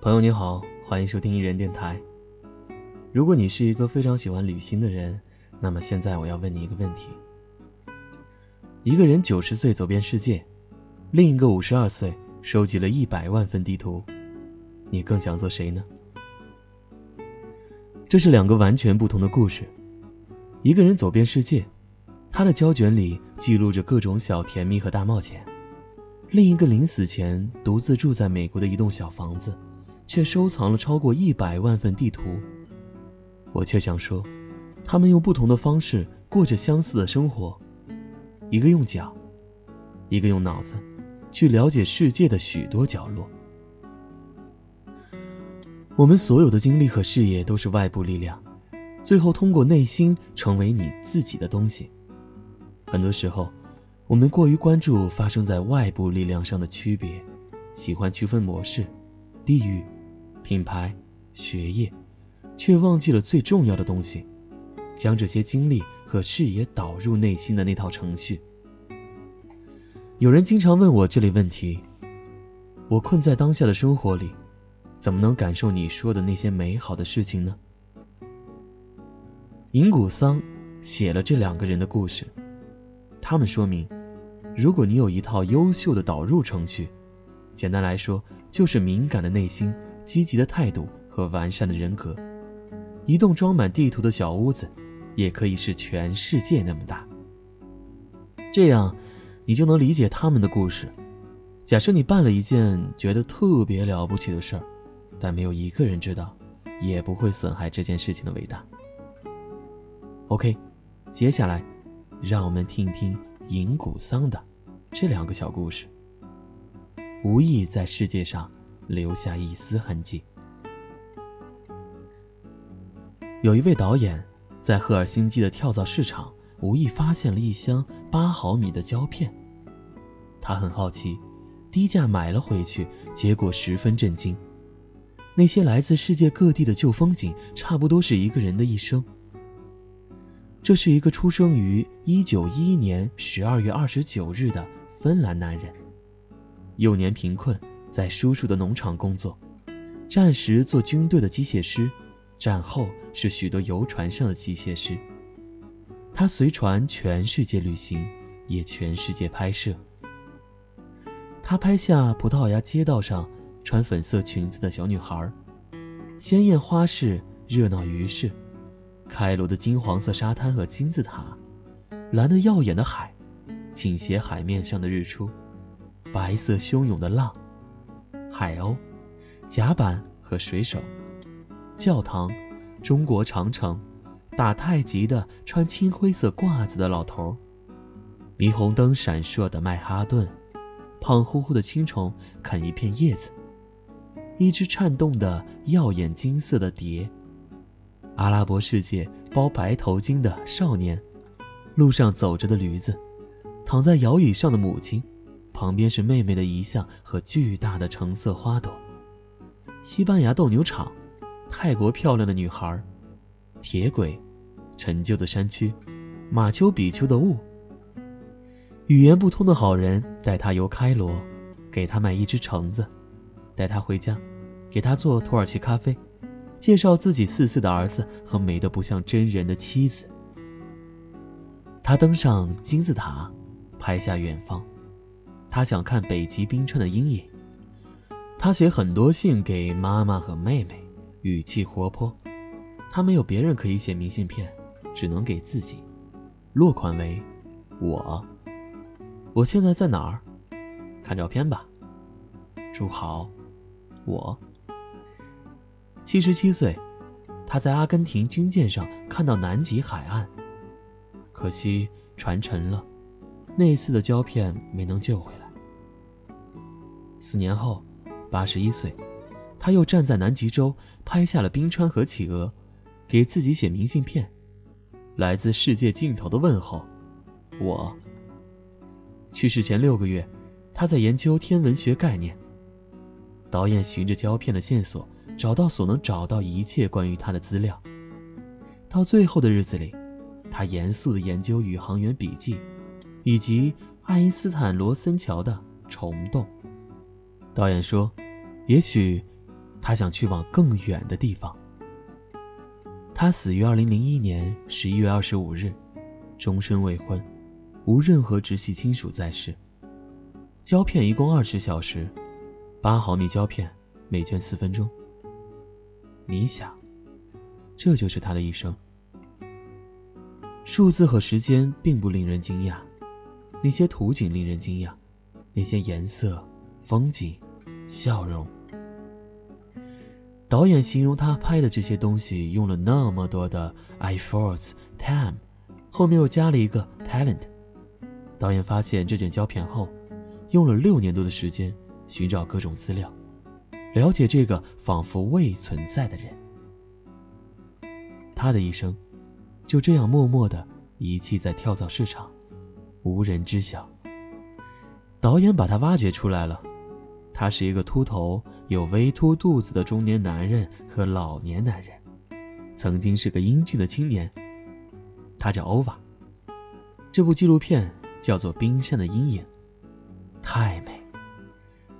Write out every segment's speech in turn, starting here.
朋友你好，欢迎收听一人电台。如果你是一个非常喜欢旅行的人，那么现在我要问你一个问题：一个人九十岁走遍世界，另一个五十二岁收集了一百万份地图，你更想做谁呢？这是两个完全不同的故事。一个人走遍世界，他的胶卷里记录着各种小甜蜜和大冒险；另一个临死前独自住在美国的一栋小房子。却收藏了超过一百万份地图。我却想说，他们用不同的方式过着相似的生活，一个用脚，一个用脑子，去了解世界的许多角落。我们所有的经历和事业都是外部力量，最后通过内心成为你自己的东西。很多时候，我们过于关注发生在外部力量上的区别，喜欢区分模式、地域。品牌、学业，却忘记了最重要的东西，将这些经历和视野导入内心的那套程序。有人经常问我这类问题：我困在当下的生活里，怎么能感受你说的那些美好的事情呢？银谷桑写了这两个人的故事，他们说明，如果你有一套优秀的导入程序，简单来说，就是敏感的内心。积极的态度和完善的人格，一栋装满地图的小屋子，也可以是全世界那么大。这样，你就能理解他们的故事。假设你办了一件觉得特别了不起的事儿，但没有一个人知道，也不会损害这件事情的伟大。OK，接下来，让我们听一听银谷桑的这两个小故事，无意在世界上。留下一丝痕迹。有一位导演在赫尔辛基的跳蚤市场无意发现了一箱八毫米的胶片，他很好奇，低价买了回去，结果十分震惊。那些来自世界各地的旧风景，差不多是一个人的一生。这是一个出生于一九一一年十二月二十九日的芬兰男人，幼年贫困。在叔叔的农场工作，战时做军队的机械师，战后是许多游船上的机械师。他随船全世界旅行，也全世界拍摄。他拍下葡萄牙街道上穿粉色裙子的小女孩，鲜艳花市热闹鱼市，开罗的金黄色沙滩和金字塔，蓝得耀眼的海，倾斜海面上的日出，白色汹涌的浪。海鸥、甲板和水手、教堂、中国长城、打太极的穿青灰色褂子的老头、霓虹灯闪烁的曼哈顿、胖乎乎的青虫啃一片叶子、一只颤动的耀眼金色的蝶、阿拉伯世界包白头巾的少年、路上走着的驴子、躺在摇椅上的母亲。旁边是妹妹的遗像和巨大的橙色花朵。西班牙斗牛场，泰国漂亮的女孩，铁轨，陈旧的山区，马丘比丘的雾。语言不通的好人带他游开罗，给他买一只橙子，带他回家，给他做土耳其咖啡，介绍自己四岁的儿子和美得不像真人的妻子。他登上金字塔，拍下远方。他想看北极冰川的阴影。他写很多信给妈妈和妹妹，语气活泼。他没有别人可以写明信片，只能给自己。落款为“我”。我现在在哪儿？看照片吧。祝好，我。七十七岁，他在阿根廷军舰上看到南极海岸，可惜船沉了。那次的胶片没能救回来。四年后，八十一岁，他又站在南极洲拍下了冰川和企鹅，给自己写明信片，来自世界尽头的问候。我。去世前六个月，他在研究天文学概念。导演循着胶片的线索，找到所能找到一切关于他的资料。到最后的日子里，他严肃地研究宇航员笔记。以及爱因斯坦罗森桥的虫洞。导演说：“也许，他想去往更远的地方。他死于二零零一年十一月二十五日，终身未婚，无任何直系亲属在世。胶片一共二十小时，八毫米胶片，每卷四分钟。你想，这就是他的一生。数字和时间并不令人惊讶，那些图景令人惊讶，那些颜色、风景、笑容。导演形容他拍的这些东西用了那么多的 efforts time，后面又加了一个 talent。导演发现这卷胶片后，用了六年多的时间寻找各种资料，了解这个仿佛未存在的人。他的一生就这样默默的遗弃在跳蚤市场，无人知晓。导演把他挖掘出来了。他是一个秃头、有微凸肚子的中年男人和老年男人，曾经是个英俊的青年。他叫欧瓦。这部纪录片叫做《冰山的阴影》，太美。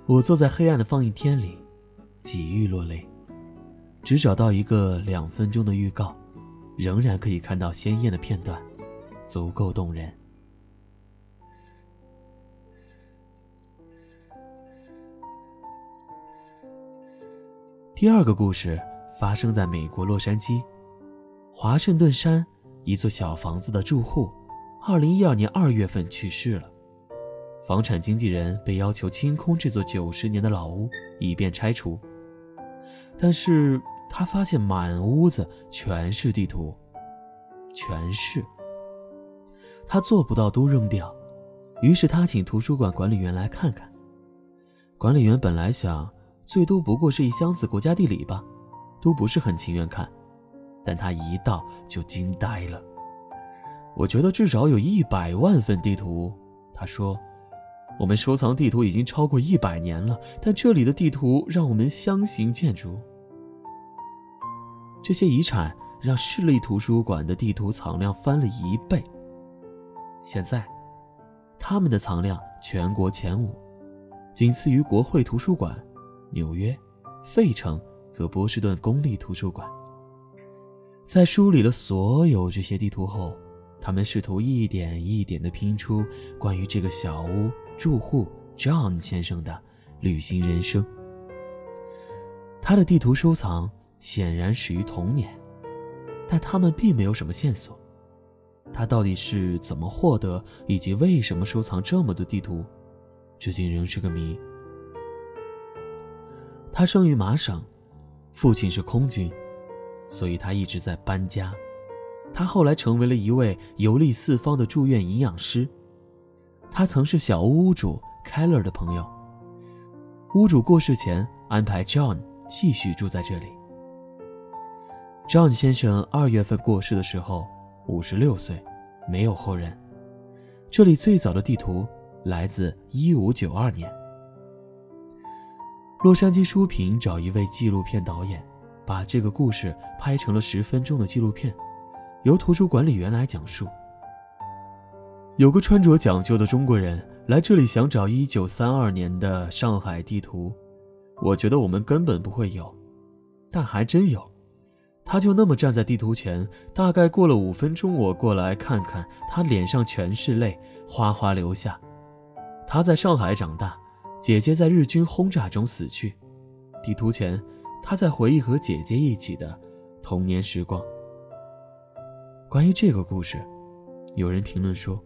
我坐在黑暗的放映厅里，几欲落泪。只找到一个两分钟的预告，仍然可以看到鲜艳的片段，足够动人。第二个故事发生在美国洛杉矶，华盛顿山一座小房子的住户，二零一二年二月份去世了。房产经纪人被要求清空这座九十年的老屋，以便拆除。但是他发现满屋子全是地图，全是。他做不到都扔掉，于是他请图书馆管理员来看看。管理员本来想。最多不过是一箱子国家地理吧，都不是很情愿看，但他一到就惊呆了。我觉得至少有一百万份地图。他说：“我们收藏地图已经超过一百年了，但这里的地图让我们相形见绌。这些遗产让市立图书馆的地图藏量翻了一倍。现在，他们的藏量全国前五，仅次于国会图书馆。”纽约、费城和波士顿公立图书馆。在梳理了所有这些地图后，他们试图一点一点地拼出关于这个小屋住户 John 先生的旅行人生。他的地图收藏显然始于童年，但他们并没有什么线索。他到底是怎么获得，以及为什么收藏这么多地图，至今仍是个谜。他生于麻省，父亲是空军，所以他一直在搬家。他后来成为了一位游历四方的住院营养师。他曾是小屋屋主 Keller 的朋友。屋主过世前安排 John 继续住在这里。John 先生二月份过世的时候，五十六岁，没有后人。这里最早的地图来自一五九二年。洛杉矶书评找一位纪录片导演，把这个故事拍成了十分钟的纪录片，由图书管理员来讲述。有个穿着讲究的中国人来这里想找一九三二年的上海地图，我觉得我们根本不会有，但还真有。他就那么站在地图前，大概过了五分钟，我过来看看，他脸上全是泪，哗哗流下。他在上海长大。姐姐在日军轰炸中死去，地图前，他在回忆和姐姐一起的童年时光。关于这个故事，有人评论说：“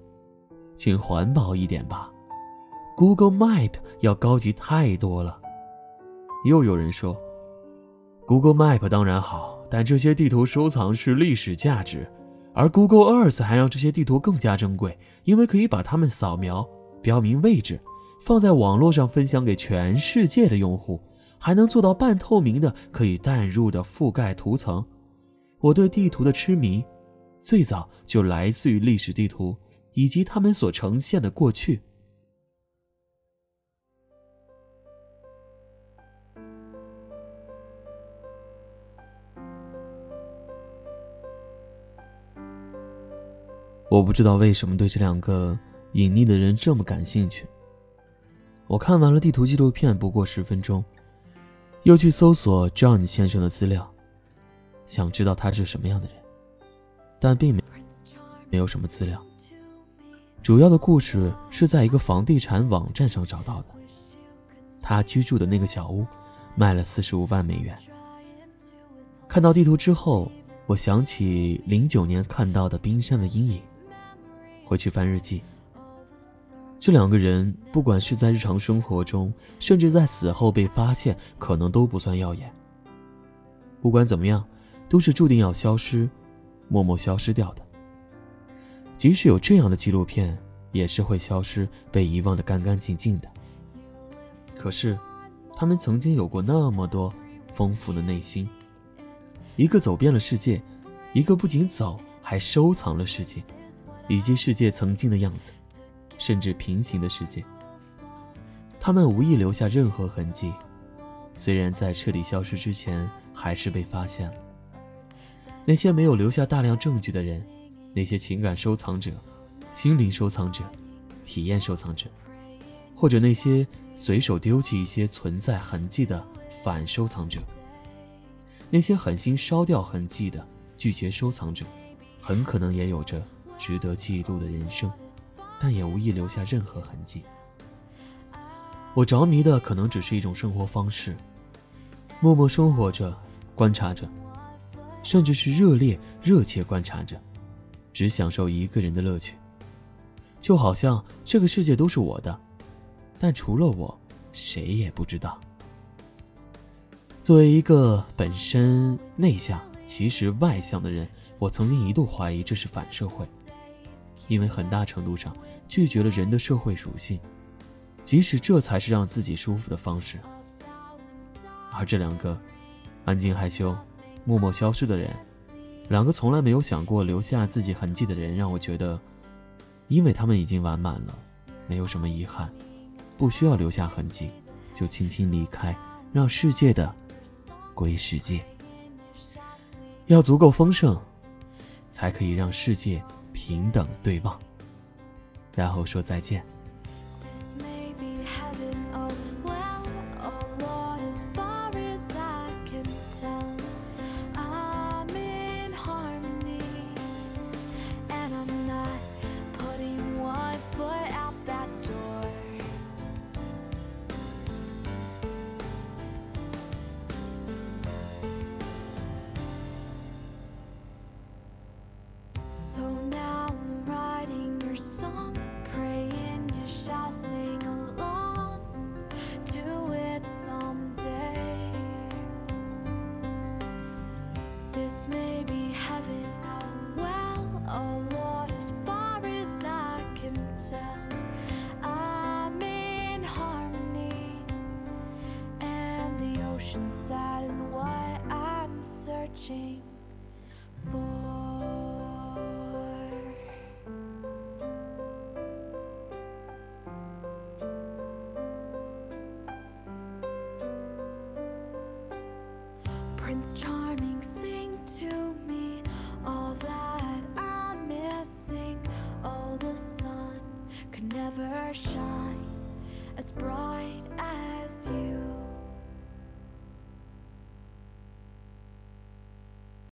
请环保一点吧，Google Map 要高级太多了。”又有人说：“Google Map 当然好，但这些地图收藏是历史价值，而 Google Earth 还让这些地图更加珍贵，因为可以把它们扫描，标明位置。”放在网络上分享给全世界的用户，还能做到半透明的、可以淡入的覆盖图层。我对地图的痴迷，最早就来自于历史地图以及他们所呈现的过去。我不知道为什么对这两个隐匿的人这么感兴趣。我看完了地图纪录片，不过十分钟，又去搜索 John 先生的资料，想知道他是什么样的人，但并没没有什么资料。主要的故事是在一个房地产网站上找到的。他居住的那个小屋卖了四十五万美元。看到地图之后，我想起零九年看到的冰山的阴影，回去翻日记。这两个人，不管是在日常生活中，甚至在死后被发现，可能都不算耀眼。不管怎么样，都是注定要消失，默默消失掉的。即使有这样的纪录片，也是会消失、被遗忘的干干净净的。可是，他们曾经有过那么多丰富的内心。一个走遍了世界，一个不仅走，还收藏了世界，以及世界曾经的样子，甚至平行的世界。他们无意留下任何痕迹，虽然在彻底消失之前，还是被发现了。那些没有留下大量证据的人。那些情感收藏者、心灵收藏者、体验收藏者，或者那些随手丢弃一些存在痕迹的反收藏者，那些狠心烧掉痕迹的拒绝收藏者，很可能也有着值得记录的人生，但也无意留下任何痕迹。我着迷的可能只是一种生活方式，默默生活着，观察着，甚至是热烈、热切观察着。只享受一个人的乐趣，就好像这个世界都是我的，但除了我，谁也不知道。作为一个本身内向、其实外向的人，我曾经一度怀疑这是反社会，因为很大程度上拒绝了人的社会属性，即使这才是让自己舒服的方式。而这两个安静害羞、默默消失的人。两个从来没有想过留下自己痕迹的人，让我觉得，因为他们已经完满了，没有什么遗憾，不需要留下痕迹，就轻轻离开，让世界的归世界。要足够丰盛，才可以让世界平等对望，然后说再见。